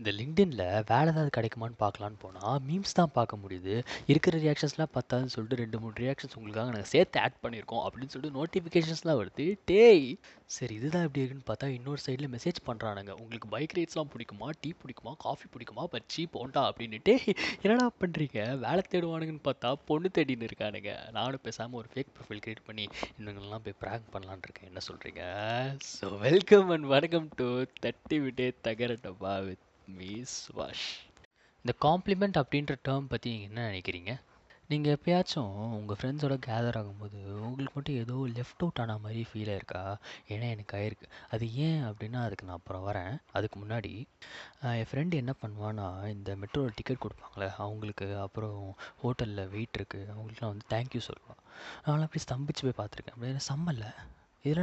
இந்த லிங்க்டின்ல வேலை ஏதாவது கிடைக்குமான்னு பார்க்கலான்னு போனால் மீம்ஸ் தான் பார்க்க முடியுது. இருக்கிற ரியாக்ஷன்ஸ்லாம் பத்தாதுன்னு சொல்லிட்டு ரெண்டு மூணு ரியாக்ஷன்ஸ் உங்களுக்காக நாங்கள் சேர்த்து ஆட் பண்ணியிருக்கோம் அப்படின்னு சொல்லிட்டு நோட்டிஃபிகேஷன்ஸ்லாம் வருது. டேய் சரி இதுதான் எப்படி இருக்குன்னு பார்த்தா இன்னொரு சைடில் மெசேஜ் பண்ணுறானுங்க உங்களுக்கு பைக் ரைட்ஸ்லாம் பிடிக்குமா? டீ பிடிக்குமா? காஃபி பிடிக்குமா? பச்சி போண்டா அப்படின்ட்டு என்னடா பண்ணுறீங்க வேலை தேடுவானுங்கன்னு பார்த்தா பொண்ணு தேடின்னு இருக்கானுங்க. நானும் பேசாமல் ஒரு ஃபேக் ப்ரொஃபைல் கிரியேட் பண்ணி இவங்கெல்லாம் போய் ப்ராங்க் பண்ணலான்னு இருக்கேன். என்ன சொல்கிறீங்க ஸோ வெல்கம் அண்ட் வணக்கம் டு தட்டி விட்டே தகர டப்பா வித் மீஸ் வாஷ் இந்த காம்ப்ளிமெண்ட் அப்படின்ற டேர்ம் பற்றி நீங்கள் என்ன நினைக்கிறீங்க? நீங்கள் எப்பயாச்சும் உங்கள் ஃப்ரெண்ட்ஸோட கேதர் ஆகும்போது உங்களுக்கு மட்டும் ஏதோ லெஃப்ட் அவுட் ஆன மாதிரி ஃபீல் ஆயிருக்கா ஏன்னா எனக்கு ஆயிருக்கு. அது ஏன் அப்படின்னா அதுக்கு நான் அப்புறம் வரேன். அதுக்கு முன்னாடி என் ஃப்ரெண்டு என்ன பண்ணுவான்னா இந்த மெட்ரோவில் டிக்கெட் கொடுப்பாங்களே அவங்களுக்கு அப்புறம் ஹோட்டலில் வெயிட் இருக்குது அவங்களுக்குலாம் வந்து தேங்க்யூ சொல்லுவாள் நான்லாம் அப்படி ஸ்தம்பிச்சு போய் பார்த்துருக்கேன். அப்படி செம்மல்ல.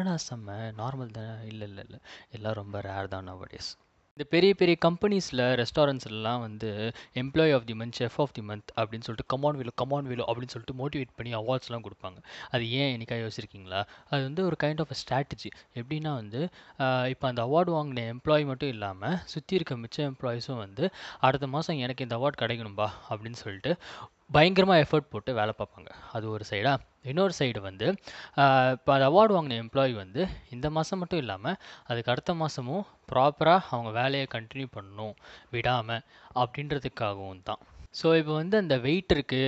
நான் செம்ம. நார்மல் தானே? இல்லை இல்லை இல்லை. எல்லாம் ரொம்ப ரேர் தான் நவடேஸ் இந்த பெரிய பெரிய கம்பெனிஸில் ரெஸ்டாரண்ட்ஸ்லாம் வந்து employee of the month chef of the month அப்படின்னு சொல்லிட்டு கமான் வேலு கமான் வேலு அப்படின்னு சொல்லிட்டு மோட்டிவேட் பண்ணி அவார்ட்ஸ்லாம் கொடுப்பாங்க. அது ஏன் எனக்காக யோசிச்சிருக்கீங்களா? அது வந்து ஒரு கைண்ட் ஆஃப் அ ஸ்ட்ராட்டஜி எப்படின்னா வந்து இப்போ அந்த அவார்டு வாங்கின எம்ப்ளாயி மட்டும் இல்லாமல் சுற்றி இருக்க மிச்ச எம்ப்ளாயிஸும் வந்து அடுத்த மாதம் எனக்கு இந்த அவார்ட் கிடைக்கணும்பா அப்படின்னு சொல்லிட்டு பயங்கரமாக எஃபர்ட் போட்டு வேலை பார்ப்பாங்க. அது ஒரு சைடாக இன்னொரு சைடு வந்து இப்போ அந்த அவார்டு வாங்கின எம்ப்ளாயி வந்து இந்த மாதம் மட்டும் இல்லாமல் அதுக்கு அடுத்த மாதமும் ப்ராப்பராக அவங்க வேலையை கண்டினியூ பண்ணணும் விடாமல் அப்படின்றதுக்காகவும் தான். ஸோ இப்போ வந்து அந்த வெயிட்டருக்கு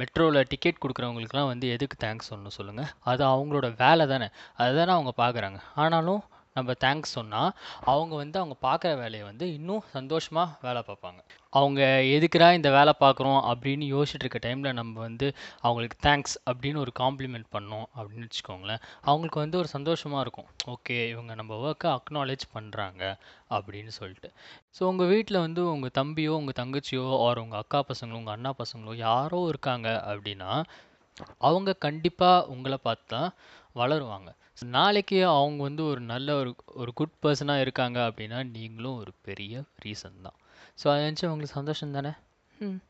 மெட்ரோவில் டிக்கெட் கொடுக்குறவங்களுக்குலாம் வந்து எதுக்கு தேங்க்ஸ் சொல்லணும் சொல்லுங்கள் அது அவங்களோட வேலை தானே. அதுதானே அவங்க பார்க்குறாங்க. ஆனாலும் நம்ம தேங்க்ஸ் சொன்னால் அவங்க வந்து அவங்க பார்க்குற வேலையை வந்து இன்னும் சந்தோஷமாக வேலை பார்ப்பாங்க. அவங்க எதுக்குடா இந்த வேலை பார்க்குறோம் அப்படின்னு யோசிச்சுட்டு இருக்க டைமில் நம்ம வந்து அவங்களுக்கு தேங்க்ஸ் அப்படின்னு ஒரு காம்ப்ளிமெண்ட் பண்ணோம் அப்படின்னு வச்சுக்கோங்களேன். அவங்களுக்கு வந்து ஒரு சந்தோஷமாக இருக்கும். ஓகே இவங்க நம்ம ஒர்க்கை அக்னாலேஜ் பண்ணுறாங்க அப்படின்னு சொல்லிட்டு. ஸோ உங்கள் வீட்டில் வந்து உங்கள் தம்பியோ உங்கள் தங்கச்சியோ ஆர் உங்கள் அக்கா பசங்களோ உங்கள் அண்ணா பசங்களோ யாரோ இருக்காங்க அப்படின்னா அவங்க கண்டிப்பாக உங்களை பார்த்து வளருவாங்க. நாளைக்கு அவங்க வந்து ஒரு நல்ல ஒரு ஒரு குட் பர்சனாக இருக்காங்க அப்படின்னா நீங்களும் ஒரு பெரிய ரீசன் தான். ஸோ அதை நினச்சி உங்களுக்கு சந்தோஷம் தானே? ம்.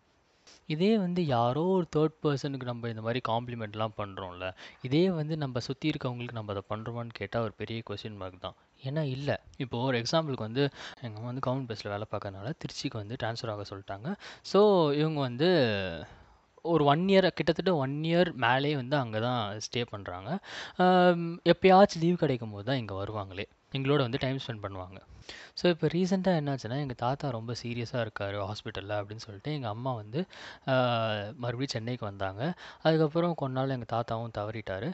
இதே வந்து யாரோ ஒரு தேர்ட் பர்சனுக்கு நம்ம இந்த மாதிரி காம்ப்ளிமெண்ட்லாம் பண்ணுறோம்ல இதே வந்து நம்ம சுற்றி இருக்கவங்களுக்கு நம்ம அதை பண்ணுறோமான்னு கேட்டால் ஒரு பெரிய கொஸ்டின் மார்க் தான். ஏன்னா இல்லை. இப்போது ஒரு எக்ஸாம்பிளுக்கு வந்து எங்கள் அம்மா வந்து கவர்மெண்ட் பஸ்ஸில் வேலை பார்க்கறனால திருச்சிக்கு வந்து ட்ரான்ஸ்ஃபர் ஆக சொல்லிட்டாங்க. ஸோ இவங்க வந்து ஒரு ஒன் இயர் கிட்டத்தட்ட ஒன் இயர் மேலே வந்து அங்கே தான் ஸ்டே பண்ணுறாங்க எப்போயாச்சும் லீவ் கிடைக்கும் போது தான் இங்கே வருவாங்களே. எங்களோட வந்து டைம் ஸ்பெண்ட் பண்ணுவாங்க. ஸோ இப்போ ரீசெண்டாக என்னாச்சுன்னா எங்கள் தாத்தா ரொம்ப சீரியஸாக இருக்கார் ஹாஸ்பிட்டலில் அப்படின்னு சொல்லிட்டு எங்கள் அம்மா வந்து மறுபடியும் சென்னைக்கு வந்தாங்க. அதுக்கப்புறம் கொஞ்ச நாள் எங்கள் தாத்தாவும் தவறிட்டார்.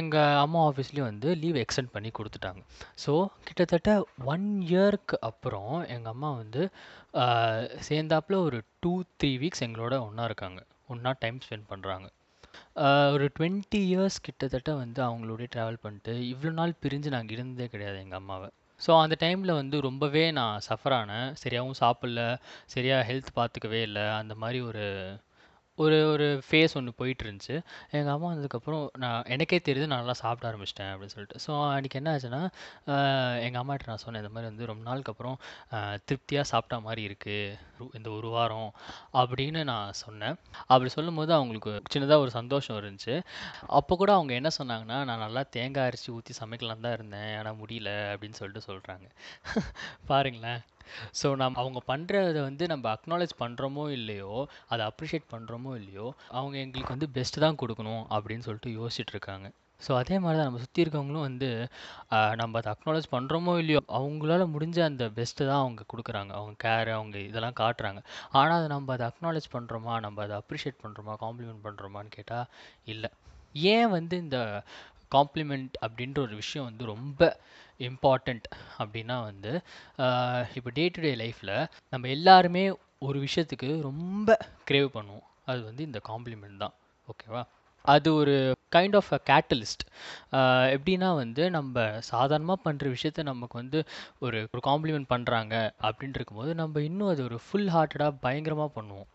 எங்கள் அம்மா ஆஃபீஸ்லேயும் வந்து லீவ் எக்ஸ்டெண்ட் பண்ணி கொடுத்துட்டாங்க. ஸோ கிட்டத்தட்ட ஒன் இயர்க்கு அப்புறம் எங்கள் அம்மா வந்து சேர்ந்தாப்பில் ஒரு டூ த்ரீ வீக்ஸ் எங்களோட ஒன்றா இருக்காங்க. ஒன்றா டைம் ஸ்பெண்ட் பண்ணுறாங்க ஒரு டுவெண்ட்டி இயர்ஸ் கிட்டத்தட்ட வந்து அவங்களோடய ட்ராவல் பண்ணிட்டு இவ்வளோ நாள் பிரிஞ்சு நாங்கள் இருந்ததே கிடையாது எங்கள் அம்மாவை. ஸோ அந்த டைமில் வந்து ரொம்பவே நான் சஃபர் ஆனேன். சரியாகவும் சாப்பிட்ல. சரியாக ஹெல்த் பார்த்துக்கவே இல்லை. அந்த மாதிரி ஒரு ஒரு ஒரு ஃபேஸ் ஒன்று போயிட்டு இருந்துச்சு எங்கள் அம்மா வந்ததுக்கப்புறம் நான் எனக்கே தெரியுது நான் நல்லா சாப்பிட ஆரம்பிச்சிட்டேன் அப்படின்னு சொல்லிட்டு. ஸோ அன்றைக்கி என்ன ஆச்சுன்னா எங்கள் அம்மாட்ட நான் சொன்னேன் இந்த மாதிரி வந்து ரொம்ப நாளுக்கு அப்புறம் திருப்தியாக சாப்பிட்டா மாதிரி இருக்குது இந்த ஒரு வாரம். அப்படின்னு நான் சொன்னேன். அப்படி சொல்லும்போது அவங்களுக்கு சின்னதாக ஒரு சந்தோஷம் இருந்துச்சு. அப்போ கூட அவங்க என்ன சொன்னாங்கன்னா நான் நல்லா தேங்காய் அரிசி ஊற்றி சமைக்கலாம் தான் இருந்தேன். ஆனால் முடியல. அப்படின்னு சொல்லிட்டு சொல்கிறாங்க பாருங்களேன். ஸோ நம் அவங்க பண்ணுறத வந்து நம்ம அக்னாலேஜ் பண்ணுறோமோ இல்லையோ அதை அப்ரிஷியேட் பண்ணுறோமோ இல்லையோ அவங்க எங்களுக்கு வந்து பெஸ்ட்டு தான் கொடுக்கணும் அப்படின்னு சொல்லிட்டு யோசிச்சுட்ருக்காங்க ஸோ அதே மாதிரி தான் நம்ம சுற்றி இருக்கவங்களும் வந்து நம்ம அதை அக்னாலேஜ் பண்ணுறோமோ இல்லையோ அவங்களால முடிஞ்ச அந்த பெஸ்ட்டு தான் அவங்க கொடுக்குறாங்க. அவங்க கேர் அவங்க இதெல்லாம் காட்டுறாங்க. ஆனால் அதை நம்ம அதை அக்னாலேஜ் பண்ணுறோமா நம்ம அதை அப்ரிஷியேட் பண்ணுறோமா காம்ப்ளிமெண்ட் பண்ணுறோமான்னு கேட்டால் இல்லை. ஏன் வந்து இந்த காம்ப்ளிமெண்ட் அப்படின்ற ஒரு விஷயம் வந்து ரொம்ப இம்பார்ட்டண்ட் அப்படின்னா வந்து இப்போ டே டு டே லைஃப்பில் நம்ம எல்லாருமே ஒரு விஷயத்துக்கு ரொம்ப க்ரேவ் பண்ணுவோம். அது வந்து இந்த காம்ப்ளிமெண்ட் தான். ஓகேவா அது ஒரு கைண்ட் ஆஃப் அ கேட்டலிஸ்ட் எப்படின்னா வந்து நம்ம சாதாரணமாக பண்ணுற விஷயத்த நமக்கு வந்து ஒரு ஒரு காம்ப்ளிமெண்ட் பண்ணுறாங்க அப்படின்ட்டு இருக்கும்போது நம்ம இன்னும் அது ஒரு ஃபுல் ஹார்ட்டடாக பயங்கரமாக பண்ணுவோம்.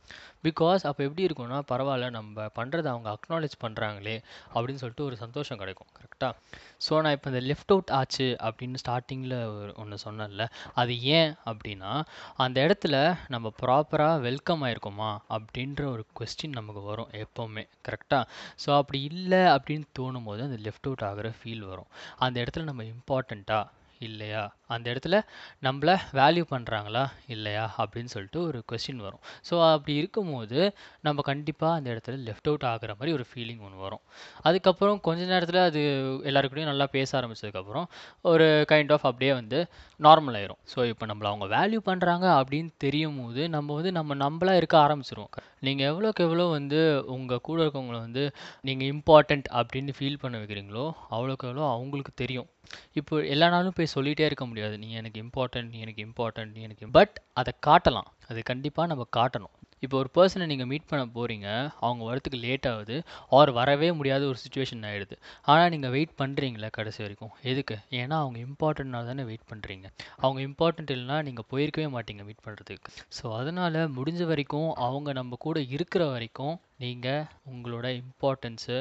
பிகாஸ் அப்போ எப்படி இருக்கும்னா பரவாயில்ல நம்ம பண்ணுறத அவங்க அக்னாலேஜ் பண்ணுறாங்களே அப்படின்னு சொல்லிட்டு ஒரு சந்தோஷம் கிடைக்கும் கரெக்டாக ஸோ நான் இப்போ இந்த லெஃப்ட் அவுட் ஆச்சு அப்படின்னு ஸ்டார்டிங்கில் ஒன்று சொன்னேன்ல அது ஏன் அப்படின்னா அந்த இடத்துல நம்ம ப்ராப்பராக வெல்கம் ஆயிருக்கோமா அப்படின்ற ஒரு கொஸ்டின் நமக்கு வரும் எப்போவுமே கரெக்டாக ஸோ அப்படி இல்லை அப்படின்னு தோணும் போது அந்த லெஃப்ட் அவுட் ஆகிற ஃபீல் வரும். அந்த இடத்துல நம்ம இம்பார்ட்டண்ட்டாக இல்லையா? அந்த இடத்துல நம்மள வேல்யூ பண்ணுறாங்களா இல்லையா? அப்படின்னு சொல்லிட்டு ஒரு கொஸ்டின் வரும். ஸோ அப்படி இருக்கும்போது நம்ம கண்டிப்பாக அந்த இடத்துல லெஃப்ட் அவுட் ஆகிற மாதிரி ஒரு ஃபீலிங் ஒன்று வரும். அதுக்கப்புறம் கொஞ்ச நேரத்தில் அது எல்லாருக்கூடயும் நல்லா பேச ஆரம்பிச்சதுக்கப்புறம் ஒரு கைண்ட் ஆஃப் அப்படியே வந்து நார்மல் ஆயிரும். ஸோ இப்போ நம்மள அவங்க வேல்யூ பண்ணுறாங்க அப்படின்னு தெரியும் போது நம்ம வந்து நம்ம நம்மளா இருக்க ஆரம்பிச்சிருவோம். நீங்கள் எவ்வளோக்கு எவ்வளோ வந்து உங்கள் கூட இருக்கவங்களை வந்து நீங்கள் இம்பார்ட்டண்ட் அப்படின்னு ஃபீல் பண்ண வைக்கிறீங்களோ அவ்வளோக்கு எவ்வளோ அவங்களுக்கு தெரியும். இப்போ எல்லா நாளும் போய் சொல்லிகிட்டே இருக்க முடியாது. நீ எனக்கு இம்பார்ட்டன்ட் நீ எனக்கு இம்பார்ட்டன்ட் நீ எனக்கு பட் அதை காட்டலாம். அது கண்டிப்பாக நம்ம காட்டணும். இப்போ ஒரு பர்சனை நீங்கள் மீட் பண்ண போகிறீங்க அவங்க வரத்துக்கு லேட் ஆகுது. ஆர் வரவே முடியாத ஒரு சுச்சுவேஷன் ஆகிடுது ஆனால் நீங்கள் வெயிட் பண்ணுறீங்களே கடைசி வரைக்கும்? எதுக்கு? ஏன்னா அவங்க இம்பார்ட்டன்ட்னால தானே வெயிட் பண்ணுறீங்க அவங்க இம்பார்ட்டன்ட் இல்லைனா நீங்கள் போயிருக்கவே மாட்டீங்க மீட் பண்ணுறதுக்கு ஸோ அதனால் முடிஞ்ச வரைக்கும் அவங்க நம்ம கூட இருக்கிற வரைக்கும் நீங்கள் உங்களோட இம்பார்ட்டன்ஸு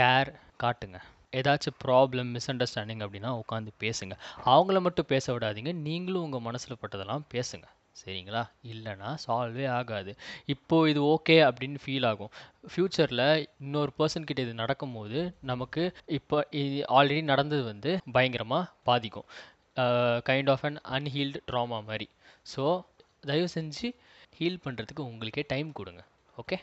கேர் காட்டுங்க. ஏதாச்சும் ப்ராப்ளம் மிஸ் அண்டர்ஸ்டாண்டிங் அப்படின்னா உட்காந்து பேசுங்க. அவங்கள மட்டும் பேச விடாதீங்க. நீங்களும் உங்கள் மனசில் பட்டதெல்லாம் பேசுங்க. சரிங்களா? இல்லைனா சால்வே ஆகாது. இப்போது இது ஓகே அப்படின்னு ஃபீல் ஆகும். ஃப்யூச்சரில் இன்னொரு பர்சன் கிட்ட இது நடக்கும்போது நமக்கு இப்போ இது ஆல்ரெடி நடந்தது வந்து பயங்கரமாக பாதிக்கும். Kind of un unhealed trauma மாதிரி. ஸோ தயவு செஞ்சு ஹீல் பண்ணுறதுக்கு உங்களுக்கே டைம் கொடுங்க. ஓகே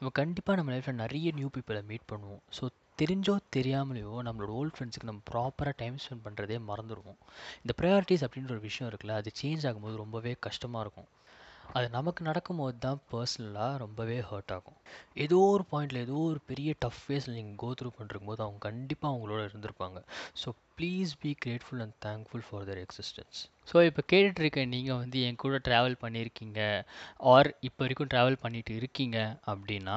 நம்ம கண்டிப்பாக நம்ம லைஃப்பில் நிறைய நியூ பீப்புளை மீட் பண்ணுவோம். ஸோ தெரிஞ்சோ தெரியாமலையோ நம்மளோட ஓல்ட் ஃப்ரெண்ட்ஸுக்கு நம்ம ப்ராப்பராக டைம் ஸ்பெண்ட் பண்ணுறதே மறந்துடுவோம் இந்த ப்ரையாரிட்டிஸ் அப்படின்ற ஒரு விஷயம் இருக்குல்ல அது சேஞ்ச் ஆகும்போது ரொம்பவே கஷ்டமாக இருக்கும். அது நமக்கு நடக்கும்போது தான் பர்சனலாக ரொம்பவே ஹர்ட் ஆகும். ஏதோ ஒரு பாயிண்டில் ஏதோ ஒரு பெரிய டஃப் ஃபேஸில் நீங்கள் கோ த்ரூ பண்ணிருக்கும் போது அவங்க கண்டிப்பாக அவங்களோட இருந்திருப்பாங்க. So please be grateful and thankful for their existence so இப்போ கேட்டுட்ருக்க நீங்கள் வந்து என் கூட ட்ராவல் பண்ணியிருக்கீங்க ஆர் இப்போ வரைக்கும் ட்ராவல் பண்ணிட்டு இருக்கீங்க அப்படின்னா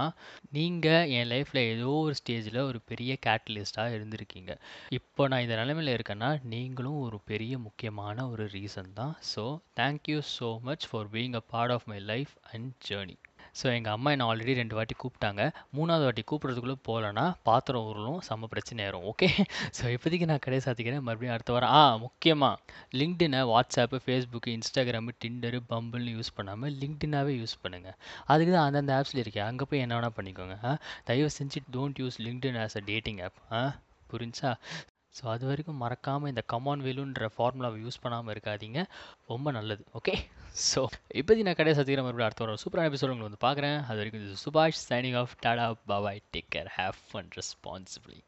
நீங்கள் என் லைஃப்பில் ஏதோ ஒரு ஸ்டேஜில் ஒரு பெரிய கேட்டலிஸ்ட்டாக இருந்திருக்கீங்க. இப்போ நான் இந்த நிலமையில் இருக்கேன்னா நீங்களும் ஒரு பெரிய முக்கியமான ஒரு ரீசன் தான். So thank you so much for being a part of my life and journey so எங்கள் அம்மா என்னை ஆல்ரெடி ரெண்டு வாட்டி கூப்பிட்டாங்க. மூணாவது வாட்டி கூப்பிட்றதுக்குள்ளே போகலன்னா பாத்திரம் உருளும் செம்ம பிரச்சனை ஆயிரும். ஓகே ஸோ இப்போதைக்கு நான் கடை சாத்திக்கிறேன். மறுபடியும் அடுத்த வாரம். ஆ முக்கியமாக லிங்க்டினை வாட்ஸ்அப்பு ஃபேஸ்புக்கு இன்ஸ்டாகிராமு டிண்டரு பம்பிள்னு யூஸ் பண்ணாமல் லிங்க்டினாகவே யூஸ் பண்ணுங்கள் அதுக்கு தான் அந்தந்த ஆப்ஸில் இருக்கேன் அங்கே போய் என்ன வேணால் பண்ணிக்கோங்க. தயவு செஞ்சு don't use LinkedIn as a dating app ஆ புரிஞ்சா ஸோ அது வரைக்கும் மறக்காமல் இந்த கமான் வேலுன்ற ஃபார்முலாவை யூஸ் பண்ணாமல் இருக்காதீங்க. ரொம்ப நல்லது. ஓகே ஸோ இப்போதைக்கு நான் கடையை சத்திரம் மறுபடியும் அடுத்த ஒரு சூப்பரான எபிசோட் உங்களுக்கு வந்து பார்க்குறேன். அது வரைக்கும் Subash signing off tata bye bye take care have fun responsibly